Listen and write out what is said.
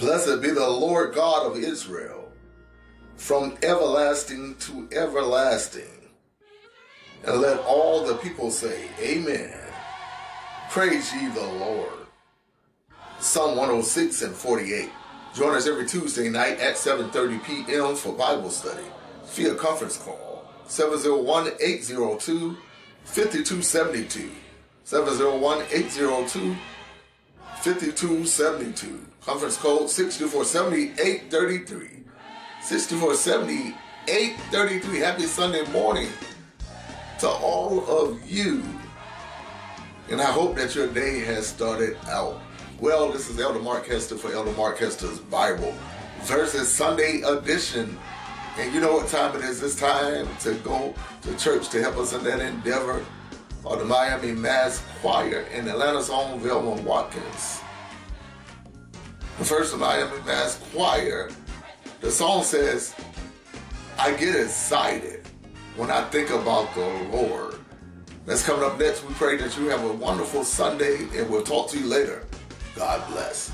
Blessed be the Lord God of Israel, from everlasting to everlasting. And let all the people say, Amen. Praise ye the Lord. Psalm 106 and 48. Join us every Tuesday night at 7.30 p.m. for Bible study via conference call 701-802-5272. 701-802-5272. Conference code 624-7833. 624-7833. Happy Sunday morning to all of you. And I hope that your day has started out well. This is Elder Mark Hester for Elder Mark Hester's Bible versus Sunday edition. And you know what time it is? It's time to go to church to help us in that endeavor. Or the Miami Mass Choir in Atlanta's own Velma Watkins. The first Miami Mass Choir, the song says, I get excited when I think about the Lord. That's coming up next. We pray that you have a wonderful Sunday and we'll talk to you later. God bless.